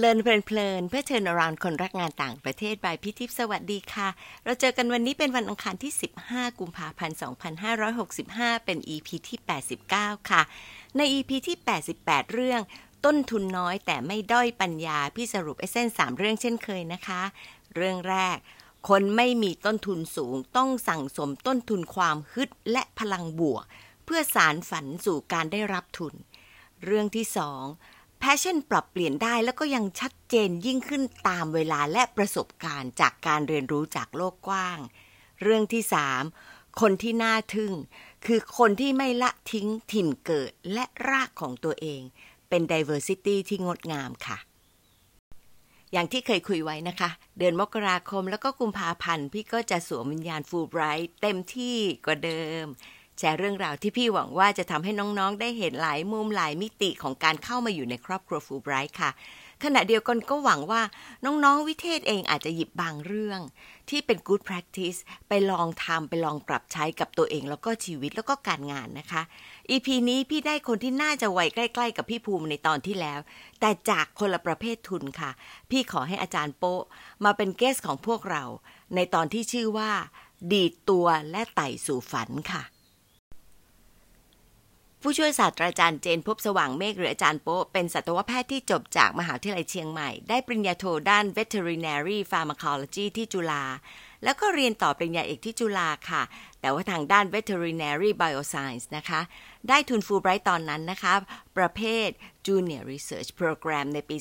เลินเพลินๆเพื่อเชิญรานคนรักงานต่างประเทศบายพิทิพสวัสดีค่ะ เราเจอกันวันนี้เป็นวันอังคารที่ 15 กุมภาพันธ์ 2565 เป็น EP ที่ 89 ค่ะ ใน EP ที่ 88 เรื่องต้นทุนน้อยแต่ไม่ด้อยปัญญา พี่สรุปไอเส้น 3 เรื่องเช่นเคยนะคะ เรื่องแรก คนไม่มีต้นทุนสูงต้องสั่งสมต้นทุนความฮึดและพลังบวก เพื่อสารฝันสู่การได้รับทุน เรื่องที่สอง passion ปรับเปลี่ยนได้แล้วก็ยังชัดเจนยิ่งขึ้นตามเวลาและประสบการณ์จากการเรียนรู้จากโลกกว้าง เรื่องที่สามคนที่น่าทึ่ง คือคนที่ไม่ละทิ้งถิ่นเกิดและรากของตัวเอง เป็น diversity ที่งดงามค่ะ อย่างที่เคยคุยไว้นะคะ เดือนมกราคมแล้วก็กุมภาพันธ์ พี่ก็จะสวมวิญญาณฟูไบรท์เต็มที่กว่าเดิม แชร์เรื่องราวที่พี่หวังว่าจะทำให้น้องๆ ได้เห็นหลายมุมหลายมิติของการเข้ามาอยู่ในครอบครัวฟูไบรท์ค่ะ ขณะเดียวกันก็หวังว่าน้องๆ วิเทศเองอาจจะหยิบบางเรื่อง ที่เป็น good practice ไปลองทำไปลองปรับใช้กับตัวเองแล้วก็ชีวิตแล้วก็การงานนะคะ EP นี้พี่ได้คนที่น่าจะไวใกล้ ๆ กับพี่ภูมิในตอนที่แล้ว แต่จากคนละประเภททุนค่ะ พี่ขอให้อาจารย์โป๊ะมาเป็นเกสของพวกเรา ในตอนที่ชื่อว่า ดีดตัวและไต่สู่ฝันค่ะ ผู้ช่วยศาสตราจารย์เจนพบสว่างเมฆหรืออาจารย์โป๊ะเป็นสัตวแพทย์ที่จบจากมหาวิทยาลัยเชียงใหม่ ได้ปริญญาโทด้าน veterinary pharmacology ที่จุฬาแล้วก็เรียนต่อปริญญาเอกที่จุฬาค่ะ แต่ว่าทางด้าน veterinary bioscience นะคะ ได้ทุนฟูลไบรท์ตอนนั้นนะคะ ประเภท junior research program ในปี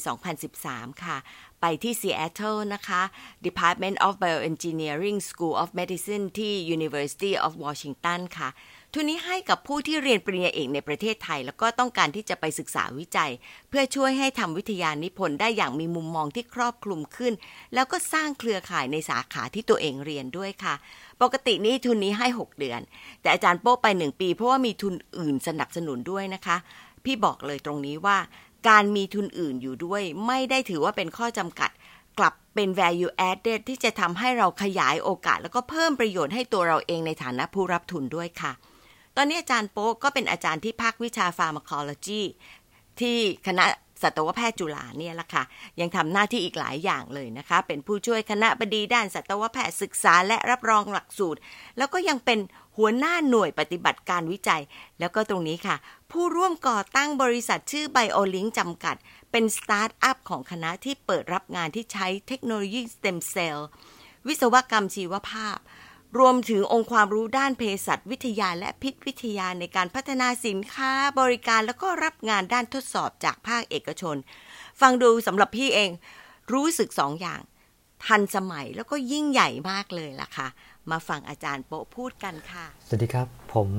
2013 ค่ะ ไปที่ Seattle นะคะ Department of Bioengineering School of Medicine ที่ University of Washington ค่ะ ทุนนี้ให้กับผู้ที่เรียนปริญญาเอกในประเทศไทย แล้วก็ต้องการที่จะไปศึกษาวิจัย เพื่อช่วยให้ทำวิทยานิพนธ์ได้อย่างมีมุมมองที่ครอบคลุมขึ้น แล้วก็สร้างเครือข่ายในสาขาที่ตัวเองเรียนด้วยค่ะ ปกตินี้ทุนนี้ให้ 6 เดือน แต่อาจารย์โป๊ไป 1 ปี เพราะว่ามีทุนอื่นสนับสนุนด้วยนะคะ พี่บอกเลยตรงนี้ว่า การมีทุนอื่นอยู่ด้วย ไม่ได้ถือว่าเป็นข้อจำกัดกลับเป็น value added ที่จะทำให้เราขยายโอกาส แล้วก็เพิ่มประโยชน์ให้ตัวเราเองในฐานะผู้รับทุนด้วยค่ะ ตอนนี้อาจารย์โป๊กก็เป็นอาจารย์ที่ภาควิชาฟาร์มคอลจีที่คณะสัตวแพทย์จุฬาเนี่ยแหละค่ะ ยังทำหน้าที่อีกหลายอย่างเลยนะคะ เป็นผู้ช่วยคณะบดีด้านสัตวแพทย์ศึกษาและรับรองหลักสูตร แล้วก็ยังเป็นหัวหน้าหน่วยปฏิบัติการวิจัย แล้วก็ตรงนี้ค่ะ ผู้ร่วมก่อตั้งบริษัทชื่อไบโอลิงจำกัด เป็นสตาร์ทอัพของคณะที่เปิดรับงานที่ใช้เทคโนโลยีสเต็มเซลล์วิศวกรรมชีวภาพ รวมถึงองค์ความรู้ด้านเภสัชวิทยาและพิษวิทยาในการพัฒนาสินค้าบริการแล้วก็รับงานด้านทดสอบจากภาคเอกชน ฟังดูสำหรับพี่เองรู้สึกสองอย่าง ทันสมัยแล้วก็ยิ่งใหญ่มากเลยล่ะค่ะ มาฟังอาจารย์โปะพูดกันค่ะ สวัสดีครับ ผม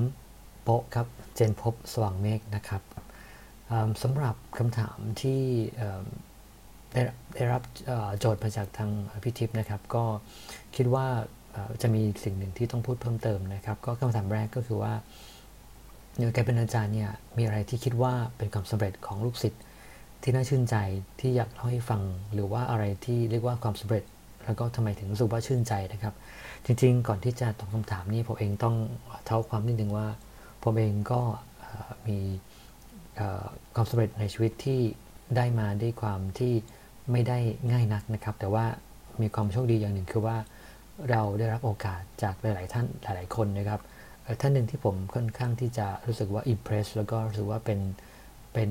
โปะครับ เจนพบสว่างเมฆนะครับสำหรับคำถามที่ได้ได้รับโจทย์มาจากทางพิทิพนะครับ ก็คิดว่า จะมีสิ่งหนึ่งที่ต้องพูดเพิ่มเติมนะครับ ก็คำถามแรกก็คือว่าเนี่ยแกเป็นอาจารย์เนี่ยมีอะไรที่คิดว่าเป็นความสำเร็จของลูกศิษย์ที่น่าชื่นใจที่อยากเล่าให้ฟัง หรือว่าอะไรที่เรียกว่าความสำเร็จ แล้วก็ทำไมถึงรู้สึกว่าชื่นใจนะครับ จริง ๆ ก่อนที่จะตอบคำถามนี้ผมเองต้องเท่าความนิดนึงว่าผมเองก็มีความสำเร็จในชีวิตที่ได้มาด้วยความที่ไม่ได้ง่ายนักนะครับ แต่ว่ามีความโชคดีอย่างหนึ่งคือว่า เราได้รับโอกาสจากหลาย ๆ ท่านหลาย ๆ คนนะครับท่านหนึ่งที่ผมค่อนข้างที่จะรู้สึกว่าอิมเพรสแล้วก็รู้สึกว่าเป็นเป็น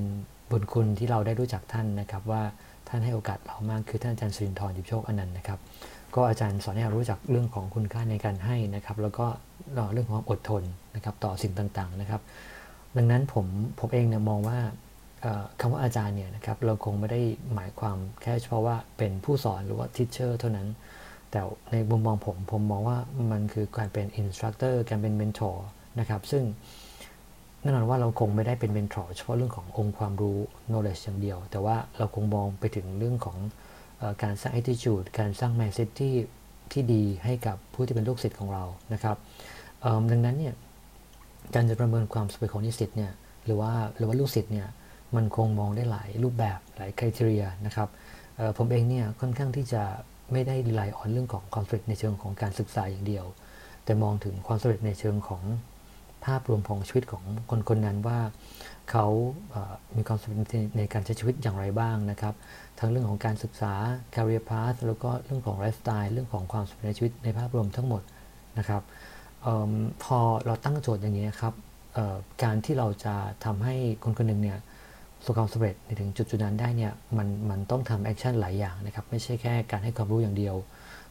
บุญคุณที่เราได้รู้จักท่านนะครับ ว่าท่านให้โอกาสเรามากคือท่านอาจารย์สุรินทร์ยิบโชคอนันต์นะครับ ก็อาจารย์สอนให้เรารู้จักเรื่องของคุณค่าในการให้นะครับ แล้วก็เรื่องของความอดทนนะครับต่อสิ่งต่าง ๆ นะครับ ดังนั้นผมผมเองเนี่ยมองว่าคำว่าอาจารย์เนี่ยนะครับเราคงไม่ได้หมายความแค่เฉพาะว่าเป็นผู้สอนหรือว่า teacher เท่านั้น แต่ในมุมมองผม ผมมองว่ามันคือการเป็น instructor การเป็น mentorนะครับ ซึ่งแน่นอนว่าเราคงไม่ได้เป็น mentor เฉพาะเรื่องขององค์ความรู้ knowledge อย่างเดียว แต่ว่าเราคงมองไปถึงเรื่องของอการสร้าง attitude การสร้าง mindset ที่ที่ดีให้กับผู้ที่เป็นลูกศิษย์ของเรานะครับดังนั้นเนี่ยการจะประเมินความสำเร็จของนิสิตเนี่ยหรือว่าหรือว่าลูกศิษย์เนี่ยมันคงมองได้หลายรูปแบบหลายคุณทีนะครับผมเองเนี่ยค่อนข้างที่จะ ไม่ได้ rely on เรื่องของความสำเร็จในเชิงของการศึกษาอย่างเดียว แต่มองถึงความสำเร็จในเชิงของภาพรวมของชีวิตของคนคนนั้นว่าเขามีความสำเร็จในการใช้ชีวิตอย่างไรบ้างนะครับ ทั้งเรื่องของการศึกษา career path แล้วก็เรื่องของไลฟ์สไตล์เรื่องของความสำเร็จในชีวิตในภาพรวมทั้งหมดนะครับออพอเราตั้งโจทย์อย่างนี้ครับการที่เราจะทำให้คนคนหนึ่งเนี่ย สบความสำเร็จในถึงจุดจุดนั้นได้เนี่ยมันมันต้องทำ action หลายอย่างนะครับไม่ใช่แค่การให้ความรู้อย่างเดียว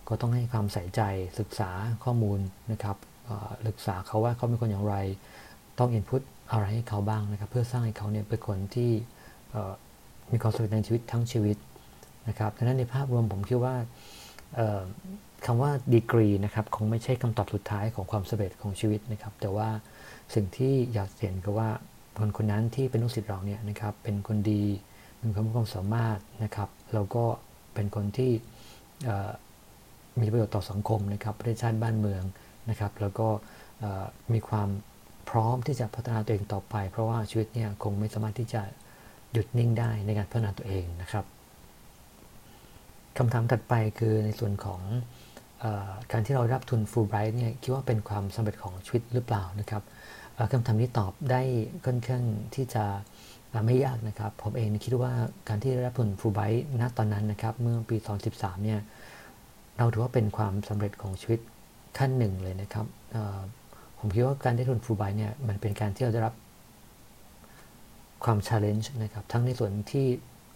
ก็ต้องให้ความใส่ใจศึกษาข้อมูลนะครับศึกษาเขาว่าเขาเป็นคนอย่างไร ต้องอินพุตอะไรให้เขาบ้างนะครับเพื่อสร้างให้เขาเนี่ยเป็นคนที่มีความสำเร็จในชีวิตทั้งชีวิตนะครับดังนั้นในภาพรวมผมคิดว่าคำว่าดีกรีนะครับคงไม่ใช่คำตอบสุดท้ายของความสำเร็จของชีวิตนะครับแต่ว่าสิ่งที่อยากเห็นก็ว่า คนคนนั้นที่เป็นลูกศิษย์เราเนี่ยนะครับเป็นคนดีมีความความสามารถนะครับแล้วก็เป็นคนที่มีประโยชน์ต่อสังคมนะครับประเทศชาติบ้านเมืองนะครับ แล้วก็มีความพร้อมที่จะพัฒนาตัวเองต่อไป เพราะว่าชีวิตเนี่ยคงไม่สามารถที่จะหยุดนิ่งได้ในการพัฒนาตัวเองนะครับคำถามถัดไปคือในส่วนของอการที่เรารับทุนฟูลไบรท์เนี่ยคิดว่าเป็นความสำเร็จของชีวิตหรือเปล่านะครับ คำถามนี้ตอบได้ค่อนข้างที่จะไม่ยากนะครับ ผมเองคิดว่าการที่ได้รับทุนฟูลไบรท์ณตอนนั้นนะครับ เมื่อปี 2013 เนี่ย เราถือว่าเป็นความสำเร็จของชีวิตขั้นหนึ่งเลยนะครับ ผมคิดว่าการได้ทุนฟูลไบรท์เนี่ย มันเป็นการที่เราได้รับความ challenge นะครับ ทั้งในส่วนที่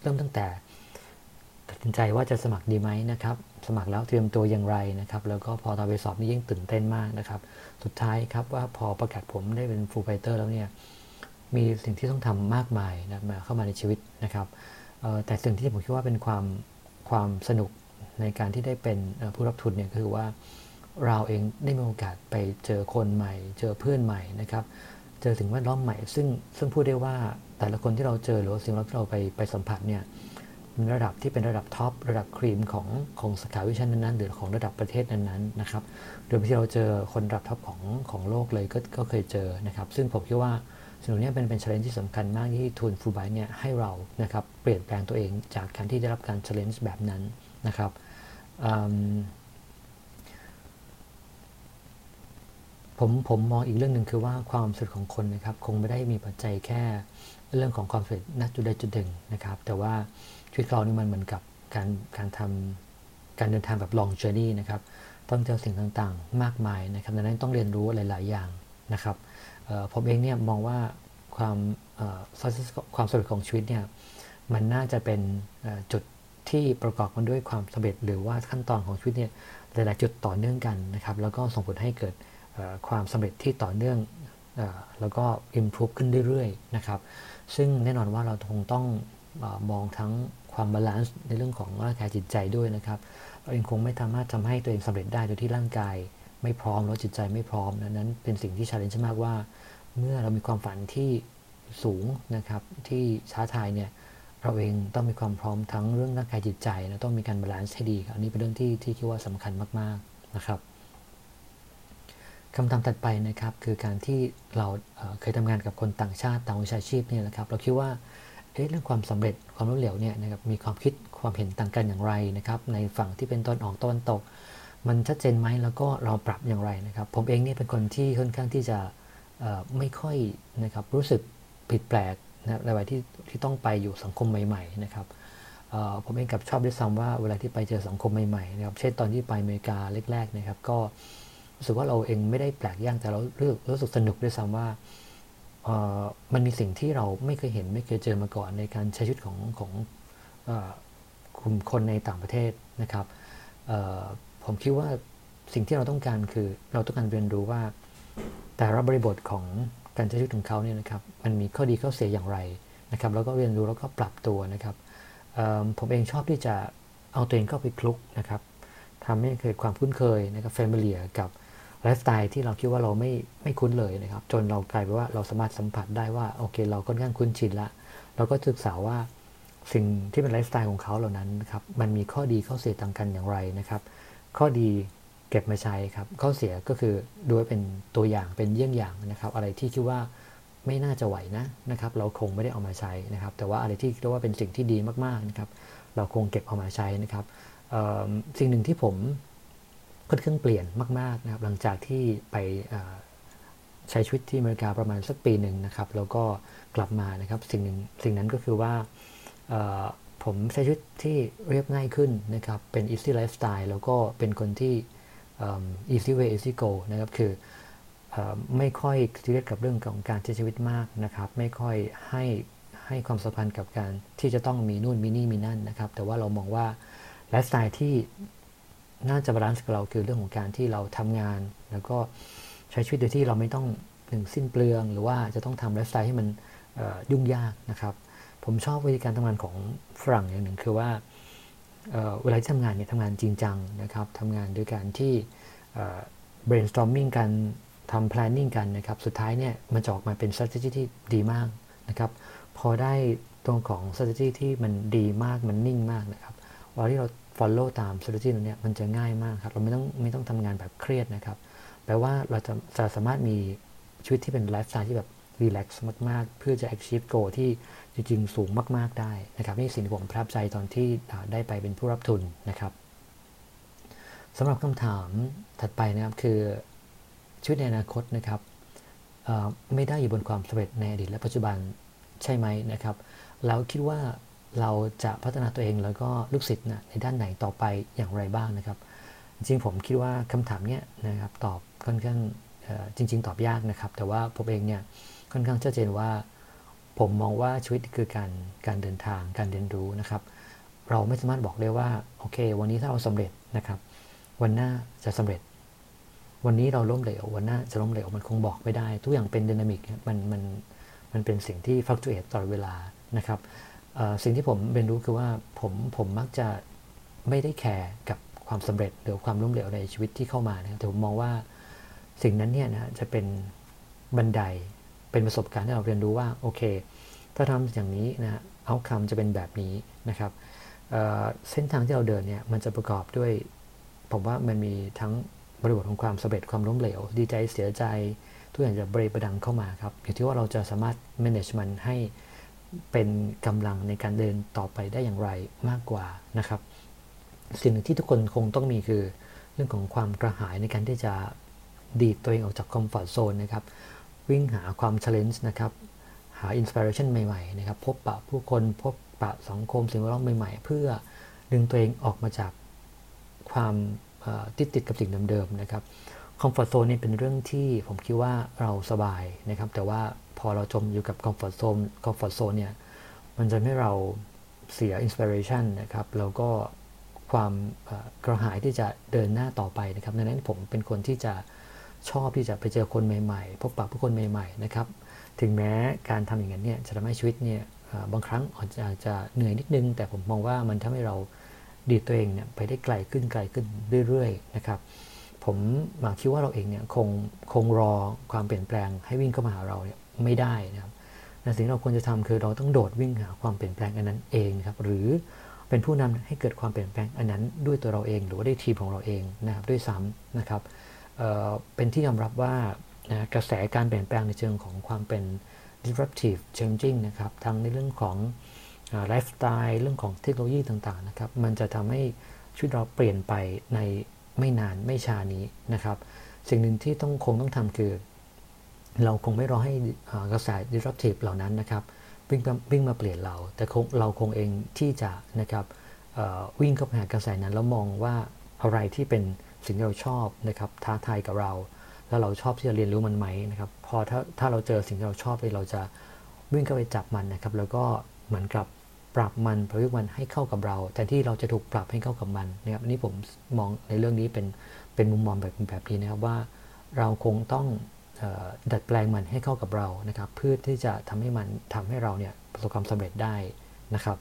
เริ่มตั้งแต่ ตัดสินใจว่าจะสมัครดีไหมนะครับ สมัครแล้วเตรียมตัวอย่างไรนะครับ แล้วก็พอตอนไปสอบนี่ยิ่งตื่นเต้นมากนะครับ สุดท้ายครับว่าพอประกาศผมได้เป็น Fulbrighter แล้วเนี่ยมีสิ่งที่ต้องทำมากมายนะมาเข้ามาในชีวิตนะครับแต่สิ่งที่ผมคิดว่าเป็นความความสนุกในการที่ได้เป็นผู้รับทุนเนี่ยคือว่าเราเองได้มีโอกาสไปเจอคนใหม่ เจอเพื่อนใหม่นะครับเจอสิ่งแวดล้อมใหม่ ซึ่งซึ่งพูดได้ว่าแต่ละคนที่เราเจอหรือสิ่งที่เราไปไปสัมผัสเนี่ย ระดับที่เป็นระดับ top ระดับครีมของของสาขาวิชานั้นๆ หรือของระดับประเทศนั้นๆนะครับโดยที่เราเจอคนระดับท็อปของของโลกเลยก็ก็เคยเจอนะครับ ซึ่งผมคิดว่าสิ่งนี้เป็นเป็น challenge ที่สำคัญมากที่ทุนฟูไบเนี่ยให้เรานะครับเปลี่ยนแปลงตัวเองจากการที่ได้รับการ challenge แบบนั้นนะครับผมผมมองอีกเรื่องหนึ่งคือว่าความสุดของคนนะครับ คงไม่ได้มีปัจจัยแค่เรื่องของความสุดณจุดใดจุดหนึ่งนะครับ แต่ว่า ชีวิตเรานี่มันเหมือนกับการการทำการเดินทางแบบ long journey นะครับ ต้องเจอสิ่งต่างๆ มากมายนะครับดังนั้นต้องเรียนรู้หลายๆ อย่างนะครับผมเองเนี่ยมองว่าความความสำเร็จของชีวิตเนี่ยมันน่าจะเป็นจุดที่ประกอบกันด้วยความสำเร็จหรือว่าขั้นตอนของชีวิตเนี่ยหลายๆจุดต่อเนื่องกันนะครับ แล้วก็ส่งผลให้เกิดความสำเร็จที่ต่อเนื่องแล้วก็ improve ขึ้นเรื่อยๆนะครับ ซึ่งแน่นอนว่าเราคงต้องมองทั้ง ความ balance ในเรื่องของร่างกายจิตใจด้วยนะครับ เราเองคงไม่สามารถทำให้ตัวเองสำเร็จได้โดยที่ร่างกายไม่พร้อมแล้วจิตใจไม่พร้อมนั้นเป็นสิ่งที่ challenge มากว่า เมื่อเรามีความฝันที่สูงนะครับที่ท้าทายเนี่ยเราเองต้องมีความพร้อมทั้งเรื่องร่างกายจิตใจและต้องมีการ balance ให้ดีอันนี้เป็นเรื่องที่ที่คิดว่าสำคัญมากๆนะครับคำถามถัดไปนะครับคือการที่เราเคยทำงานกับคนต่างชาติต่างวิชาชีพเนี่ยนะครับ เราคิดว่า เรื่องความสำเร็จความล้มเหลวเนี่ยนะครับมีความคิดความเห็นต่างกันอย่างไรนะครับ ในฝั่งที่เป็นตอนออกตอนตก มันชัดเจนไหมแล้วก็เราปรับอย่างไรนะครับ ผมเองเนี่ยเป็นคนที่ค่อนข้างที่จะไม่ค่อยนะครับรู้สึกผิดแปลกนะในวัยที่ที่ต้องไปอยู่สังคมใหม่ๆนะครับผมเองกับชอบด้วยซ้ำว่าเวลาที่ไปเจอสังคมใหม่ๆนะครับเช่นตอนที่ไปอเมริกาแรกๆนะครับก็รู้สึกว่าเราเองไม่ได้แปลกย่างแต่เรารู้รู้สึกสนุกด้วยซ้ำว่า มันมีสิ่งที่เราไม่เคยเห็นไม่เคยเจอมาก่อนในการใช้ชีวิตของของกลุ่มคนในต่างประเทศนะครับผมคิดว่าสิ่งที่เราต้องการคือเราต้องการเรียนรู้ว่า แต่ละบริบทของการใช้ชีวิตของเขาเนี่ยนะครับมันมีข้อดีข้อเสียอย่างไรนะครับ แล้วก็เรียนรู้แล้วก็ปรับตัวนะครับผมเองชอบที่จะเอาตัวเองเข้าไปคลุกนะครับทำให้เกิดความคุ้นเคยนะครับ familiar กับ ไลฟ์สไตล์ที่เราคิดว่าเราไม่ไม่คุ้นเลยนะครับ จนเรากลายเป็นว่าเราสามารถสัมผัสได้ว่าโอเค เราค่อนข้างคุ้นชินละเราก็ศึกษาว่าสิ่งที่เป็นไลฟ์สไตล์ของเขาเหล่านั้นนะครับมันมีข้อดีข้อเสียต่างกันอย่างไรนะครับ ข้อดีเก็บมาใช้ครับ ข้อเสียก็คือดูเป็นตัวอย่างเป็นเยี่ยงอย่างนะครับ อะไรที่คิดว่าไม่น่าจะไหวนะนะครับ เราคงไม่ได้เอามาใช้นะครับ แต่ว่าอะไรที่คิดว่าเป็นสิ่งที่ดีมากๆนะครับ เราคงเก็บเอามาใช้นะครับสิ่งหนึ่งที่ผม ค่อนข้างเปลี่ยนมากๆนะครับหลังจากที่ไปใช้ชีวิตที่อเมริกาประมาณสักปีหนึ่งนะครับ แล้วก็กลับมานะครับสิ่งหนึ่งสิ่งนั้นก็คือว่าผมใช้ชีวิตที่เรียบง่ายขึ้นนะครับ เป็น easy lifestyle แล้วก็เป็นคนที่ easy way easy go นะครับ คือไม่ค่อยซีเรียสกับเรื่องของการใช้ชีวิตมากนะครับ ไม่ค่อยให้ให้ความสำคัญกับการที่จะต้องมีนู่นมีนี่มีนั่นนะครับ แต่ว่าเรามองว่าไลฟ์สไตล์ที่ น่าจะ balance กับเราคือเรื่องของการที่เราทำงาน แล้วก็ใช้ชีวิตโดยที่เราไม่ต้องหนึ่งสิ้นเปลือง หรือว่าจะต้องทำไลฟ์สไตล์ให้มันยุ่งยากนะครับ ผมชอบวิธีการทำงานของฝรั่งอย่างหนึ่งคือว่าเเวลาที่ทำงานเนี่ยทำงานจริงจังนะครับทำงานโดยการที่ brainstorming กันทำ planning กันนะครับ สุดท้ายเนี่ยมันจะออกมาเป็น strategy ที่ดีมากนะครับ พอได้ตรงของ strategy ที่มันดีมากมันนิ่งมากนะครับเวลาที่เรา follow ตาม strategy นั้นเนี่ยมันจะง่ายมากครับ เราไม่ต้องไม่ต้องทำงานแบบเครียดนะครับ แปลว่าเราจะจะสามารถมีชีวิตที่เป็นไลฟ์สไตล์ที่แบบรีแลกซ์มาก ๆ เพื่อจะ achieve goal ที่จริง ๆ สูงมาก ๆ ได้นะครับ นี่สิ่งที่ผมประทับใจตอนที่ได้ไปเป็นผู้รับทุนนะครับสำหรับคำถามถัดไปนะครับคือชีวิตในอนาคตนะครับไม่ได้อยู่บนความสำเร็จในอดีตและปัจจุบันใช่ไหมนะครับเราคิดว่า เราจะพัฒนาตัวเองแล้วก็ลูกศิษย์นะในด้านไหนต่อไปอย่างไรบ้างนะครับ จริงผมคิดว่าคำถามนี้นะครับตอบค่อนข้างจริง ๆ ตอบยากนะครับ แต่ว่าผมเองเนี่ยค่อนข้างชัดเจนว่า ผมมองว่าชีวิตคือการการเดินทางการเรียนรู้นะครับ เราไม่สามารถบอกได้ว่าโอเค วันนี้ถ้าเราสำเร็จนะครับ วันหน้าจะสำเร็จ วันนี้เราล้มเหลววันหน้าจะล้มเหลวมันคงบอกไม่ได้ ทุกอย่างเป็นดินามิกมันมันมันเป็นสิ่งที่ฟักตัวเองตลอดเวลานะครับ สิ่งที่ผมเรียนรู้คือว่าผมผมมักจะไม่ได้แคร์กับความสำเร็จหรือความล้มเหลวในชีวิตที่เข้ามานะแต่ผมมองว่าสิ่งนั้นเนี่ยนะจะเป็นบันไดเป็นประสบการณ์ที่เราเรียนรู้ว่าโอเค ถ้าทำอย่างนี้นะเอาคำจะเป็นแบบนี้นะครับเเส้นทางที่เราเดินเนี่ยมันจะประกอบด้วย ผมว่ามันมีทั้งบริบทของความสำเร็จความล้มเหลว ดีใจเสียใจ ทุกอย่างจะเบรประดังเข้ามาครับอยู่ที่ว่าเราจะสามารถ manage มันให้ เป็นกำลังในการเดินต่อไปได้อย่างไรมากกว่านะครับ สิ่งหนึ่งที่ทุกคนคงต้องมีคือ เรื่องของความกระหายในการที่จะดีดตัวเองออกจาก comfort zone นะครับ วิ่งหาความ challenge นะครับ หา inspiration ใหม่ๆนะครับ พบปะผู้คนพบปะสังคมสิ่งแวดล้อมใหม่ๆ เพื่อดึงตัวเองออกมาจากความติดติดกับสิ่งเดิมๆนะครับ comfort zone นี่เป็นเรื่องที่ผมคิดว่าเราสบายนะครับ แต่ว่าพอเราจมอยู่กับ comfort zone comfort zone เนี่ย มันจะให้เราเสียอินสปิเรชันนะครับ แล้วก็ความกระหายที่จะเดินหน้าต่อไปนะครับดังนั้นผมเป็นคนที่จะชอบที่จะไปเจอคนใหม่ๆ พบปะผู้คนใหม่ๆนะครับ ถึงแม้การทำอย่างนั้นเนี่ยจะทำให้ชีวิตเนี่ยบางครั้งอาจจะจะเหนื่อยนิดนึง แต่ผมมองว่ามันทำให้เราดีตัวเองเนี่ยไปได้ไกลขึ้นไกลขึ้นเรื่อยๆนะครับ ผมมาคิดว่าเราเองเนี่ยคงคงรอความเปลี่ยนแปลงให้วิ่งเข้ามาหาเราเนี่ยไม่ได้นะครับสิ่งที่เราควรจะทำคือเราต้องโดดวิ่งหาความเปลี่ยนแปลงอันนั้นเองครับหรือเป็นผู้นำให้เกิดความเปลี่ยนแปลงอันนั้น ด้วยตัวเราเอง หรือว่าด้วยทีมของเราเองนะครับด้วยซ้ำนะครับเเป็นที่ยอมรับว่ากระแสการเปลี่ยนแปลงในเชิงของความเป็น disruptive changing นะครับทั้งในเรื่องของไลฟ์สไตล์เรื่องของเทคโนโลยีต่างๆนะครับมันจะทำให้ชีวิตเราเปลี่ยนไปใน ไม่นานไม่ช้านี้นะครับ สิ่งหนึ่งที่ต้องคงต้องทำคือ เราคงไม่รอให้กระแส disruptive เหล่านั้นนะครับวิ่งวิ่งมาเปลี่ยนเรา แต่เราคงเองที่จะนะครับวิ่งเข้าไปหากระแสนั้นแล้วมองว่าอะไรที่เป็นสิ่งที่เราชอบนะครับท้าทายกับเรา แล้วเราชอบที่จะเรียนรู้มันไหมนะครับพอถ้าถ้าเราเจอสิ่งที่เราชอบเราจะวิ่งเข้าไปจับมันนะครับ แล้วก็เหมือนกับ ปรับมันประยุกต์มันให้เข้ากับเราแต่ที่เราจะถูกปรับให้เข้ากับมันนะครับอันนี้ผมมองในเรื่องนี้เป็นเป็นมุมมองแบบแบบนี้นะครับว่าเราคงต้องดัดแปลงมันให้เข้ากับเรานะครับ เพื่อที่จะทำให้มันทำให้เราเนี่ยประสบความสำเร็จได้นะครับ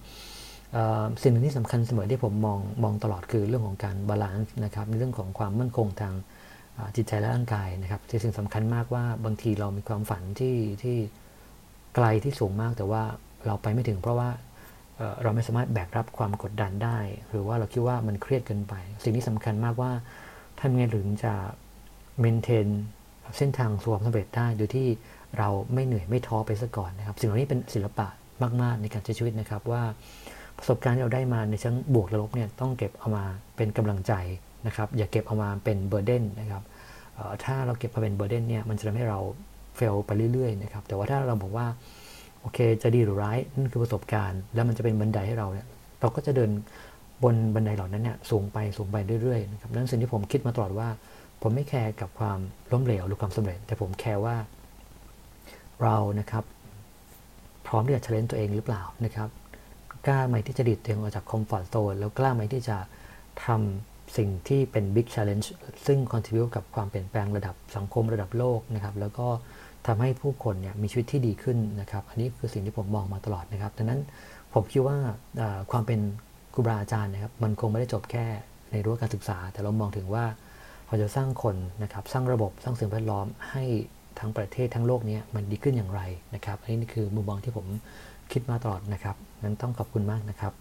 สิ่งหนึ่งที่สำคัญเสมอที่ผมมองมองตลอดคือเรื่องของการ balance นะครับในเรื่องของความมั่นคงทางจิตใจและร่างกายนะครับที่สิ่งสำคัญมากว่าบางทีเรามีความฝันที่ที่ไกลที่สูงมากแต่ว่าเราไปไม่ถึงเพราะว่า เราไม่สามารถแบกรับความกดดันได้ หรือว่าเราคิดว่ามันเครียดเกินไป สิ่งที่สำคัญมากว่าทำไงถึงจะเมนเทนเส้นทางสู่ความสำเร็จได้โดยที่เราไม่เหนื่อยไม่ท้อไปซะก่อนนะครับ สิ่งเหล่านี้เป็นศิลปะมากๆในการใช้ชีวิตนะครับว่าประสบการณ์ที่เราได้มาในชั้งบวกและลบเนี่ยต้องเก็บเอามาเป็นกำลังใจนะครับ อย่าเก็บเอามาเป็นเบอร์เดนนะครับถ้าเราเก็บมาเป็นเบอร์เดนเนี่ยมันจะทำให้เราเฟลไปเรื่อยๆนะครับแต่ว่าถ้าเราบอกว่า โอเค จะดีหรือร้ายนั่นคือประสบการณ์ แล้วมันจะเป็นบันไดให้เราเนี่ยเราก็จะเดินบนบันไดเหล่านั้นเนี่ยสูงไปสูงไปเรื่อยๆนะครับนั่นสิ่งที่ผมคิดมาตลอดว่า ผมไม่แคร์กับความล้มเหลวหรือความสำเร็จ แต่ผมแคร์ว่าเรานะครับพร้อมที่จะ challenge ตัวเองหรือเปล่านะครับกล้าไหมที่จะดีดตัวเองออกจาก comfort zone แล้วกล้าไหมที่จะทำ สิ่งที่เป็นบิ๊กช l เลนจ์ซึ่ง contribute กับความเปลี่ยนแปลงระดับสังคมระดับโลกนะครับแล้วก็ทำให้ผู้คนเนี่ยมีชีวิตที่ดีขึ้นนะครับอันนี้คือสิ่งที่ผมมองมาตลอดนะครับดังนั้นผมคิดว่าความเป็นครูบาอาจารย์นะครับมันคงไม่ได้จบแค่ในรั้วการศึกษา แต่เรามองถึงว่าเราจะสร้างคนนะครับสร้างระบบสร้างสิ่งแวดล้อมให้ทั้งประเทศทั้งโลกนี้มันดีขึ้นอย่างไรนะครับ อันนี้คือมุมมองที่ผมคิดมาตลอดนะครับนั้นต้องขอบคุณมากนะครับ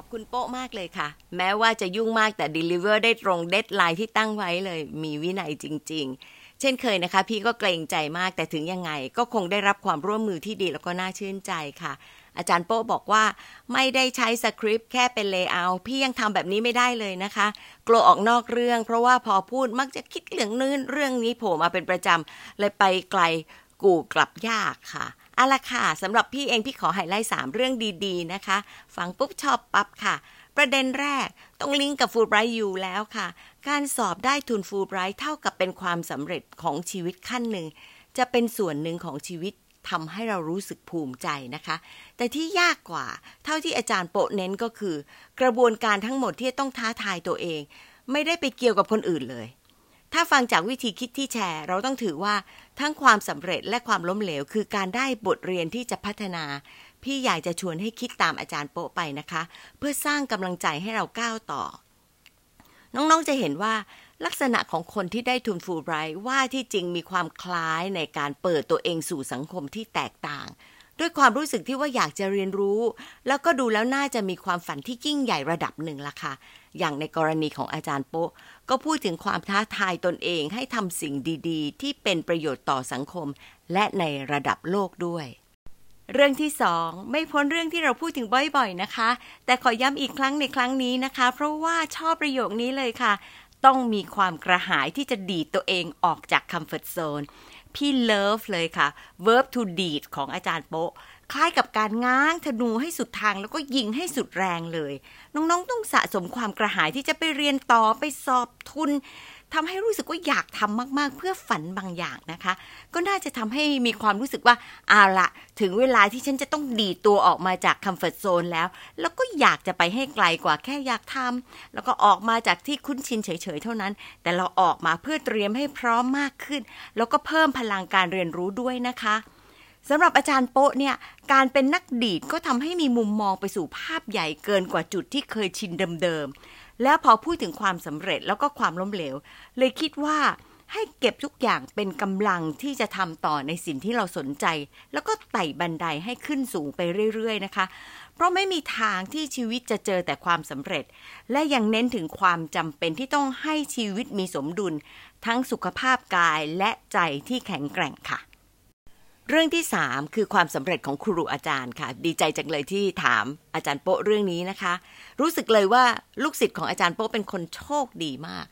ขอบคุณโป๊ะมากเลยค่ะ แม้ว่าจะยุ่งมากแต่ deliver ได้ตรงเดทไลน์ที่ตั้งไว้เลยมีวินัยจจริง ๆ เช่นเคยนะคะ พี่ก็เกรงใจมากแต่ถึงยังไง ก็คงได้รับความร่วมมือที่ดีแล้วก็น่าชื่นใจค่ะ อาจารย์โป๊ะบอกว่าไม่ได้ใช้สคริปต์แค่เป็น layer พี่ยังทำแบบนี้ไม่ได้เลยนะคะ กลัวออกนอกเรื่อง เพราะว่าพอพูดมักจะคิดเรื่องนู้นเรื่องนี้โผล่มาเป็นประจำเลยไปไกลกู่กลับยากค่ะ เอาละค่ะสำหรับพี่เองพี่ขอไฮไลท์สามเรื่องดีๆนะคะ ฟังปุ๊บชอบปั๊บค่ะ ประเด็นแรกต้องลิงก์กับฟูลไบรท์ยูแล้วค่ะ การสอบได้ทุนฟูลไบรท์เท่ากับเป็นความสำเร็จของชีวิตขั้นหนึ่ง จะเป็นส่วนหนึ่งของชีวิตทำให้เรารู้สึกภูมิใจนะคะ แต่ที่ยากกว่า เท่าที่อาจารย์โปะเน้นก็คือ กระบวนการทั้งหมดที่ต้องท้าทายตัวเอง ไม่ได้ไปเกี่ยวกับคนอื่นเลย ถ้าฟังจากวิธีคิดที่แชร์ เราต้องถือว่าทั้งความสำเร็จและความล้มเหลว คือการได้บทเรียนที่จะพัฒนา พี่อยากจะชวนให้คิดตามอาจารย์โปะไปนะคะ เพื่อสร้างกำลังใจให้เราก้าวต่อ น้องๆจะเห็นว่าลักษณะของคนที่ได้ทุนฟูลไบรท์ว่าที่จริงมีความคล้ายในการเปิดตัวเองสู่สังคมที่แตกต่าง ด้วยความรู้สึกที่ว่าอยากจะเรียนรู้ แล้วก็ดูแล้วน่าจะมีความฝันที่ยิ่งใหญ่ระดับหนึ่งละค่ะ อย่างในกรณีของอาจารย์โป๊ะ ก็พูดถึงความท้าทายตนเองให้ทำสิ่งดีๆ ที่เป็นประโยชน์ต่อสังคม และในระดับโลกด้วย เรื่องที่สองไม่พ้นเรื่องที่เราพูดถึงบ่อยๆนะคะ แต่ขอย้ำอีกครั้งในครั้งนี้นะคะ เพราะว่าชอบประโยคนี้เลยค่ะ ต้องมีความกระหายที่จะดีดตัวเองออกจากคัมฟอร์ทโซนพี่เลิฟเลยค่ะ verb to deed ของอาจารย์โป๊ะ คล้ายกับการง้างธนูให้สุดทางแล้วก็ยิงให้สุดแรงเลย น้องๆ ต้องสะสมความกระหายที่จะไปเรียนต่อไปสอบทุนทำให้รู้สึกว่าอยากทำมากๆ เพื่อฝันบางอย่างนะคะ ก็น่าจะทำให้มีความรู้สึกว่าเอาละถึงเวลาที่ฉันจะต้องดีตัวออกมาจากคัมฟอร์ทโซนแล้ว แล้วก็อยากจะไปให้ไกลกว่าแค่อยากทำแล้วก็ออกมาจากที่คุ้นชินเฉยๆเท่านั้น แต่เราออกมาเพื่อเตรียมให้พร้อมมากขึ้น แล้วก็เพิ่มพลังการเรียนรู้ด้วยนะคะ สำหรับอาจารย์โป๊ะเนี่ย การเป็นนักดีดก็ทำให้มีมุมมองไปสู่ภาพใหญ่เกินกว่าจุดที่เคยชินเดิมๆ แล้วพอพูดถึงความสำเร็จแล้วก็ความล้มเหลว เลยคิดว่าให้เก็บทุกอย่างเป็นกำลังที่จะทำต่อในสิ่งที่เราสนใจ แล้วก็ไต่บันไดให้ขึ้นสูงไปเรื่อยๆนะคะ เพราะไม่มีทางที่ชีวิตจะเจอแต่ความสำเร็จ และยังเน้นถึงความจำเป็นที่ต้องให้ชีวิตมีสมดุล ทั้งสุขภาพกายและใจที่แข็งแกร่งค่ะ เรื่องที่ 3 คือความสำเร็จของครูอาจารย์ค่ะ ดีใจจังเลยที่ถามอาจารย์โป๊ะเรื่องนี้นะคะ รู้สึกเลยว่าลูกศิษย์ของอาจารย์โป๊ะเป็นคนโชคดีมาก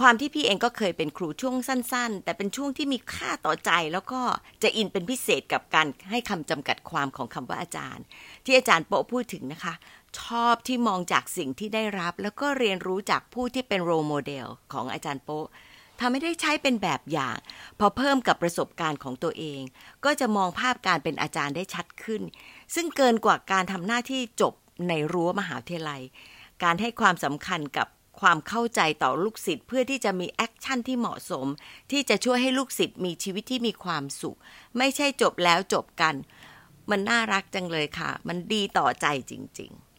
ความที่พี่เองก็เคยเป็นครูช่วงสั้น ๆ แต่เป็นช่วงที่มีค่าต่อใจแล้วก็จะอินเป็นพิเศษกับการให้คำจำกัดความของคำว่าอาจารย์ ที่อาจารย์โป๊ะพูดถึงนะคะ ชอบที่มองจากสิ่งที่ได้รับ แล้วก็เรียนรู้จากผู้ที่เป็นโรโมเดลของอาจารย์โป๊ะ ทำให้ได้ใช้เป็นแบบอย่าง พอเพิ่มกับประสบการณ์ของตัวเอง ก็จะมองภาพการเป็นอาจารย์ได้ชัดขึ้น ซึ่งเกินกว่าการทำหน้าที่จบในรั้วมหาวิทยาลัย การให้ความสำคัญกับความเข้าใจต่อลูกศิษย์เพื่อที่จะมี action ที่เหมาะสม ที่จะช่วยให้ลูกศิษย์มีชีวิตที่มีความสุข ไม่ใช่จบแล้วจบกัน มันน่ารักจังเลยค่ะ มันดีต่อใจจริง ๆ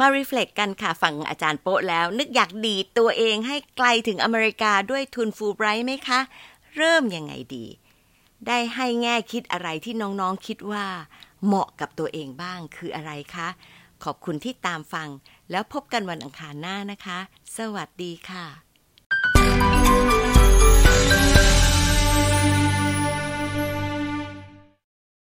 มา reflect กันค่ะฟังอาจารย์โป๊ะแล้ว นึกอยากดีดตัวเองให้ไกลถึงอเมริกาด้วยทุนฟูลไบรท์ไหมคะ เริ่มยังไงดี ได้ให้แง่คิดอะไรที่น้องๆคิดว่า เหมาะกับตัวเองบ้างคืออะไรคะ ขอบคุณที่ตามฟัง แล้วพบกันวันอังคารหน้านะคะ สวัสดีค่ะ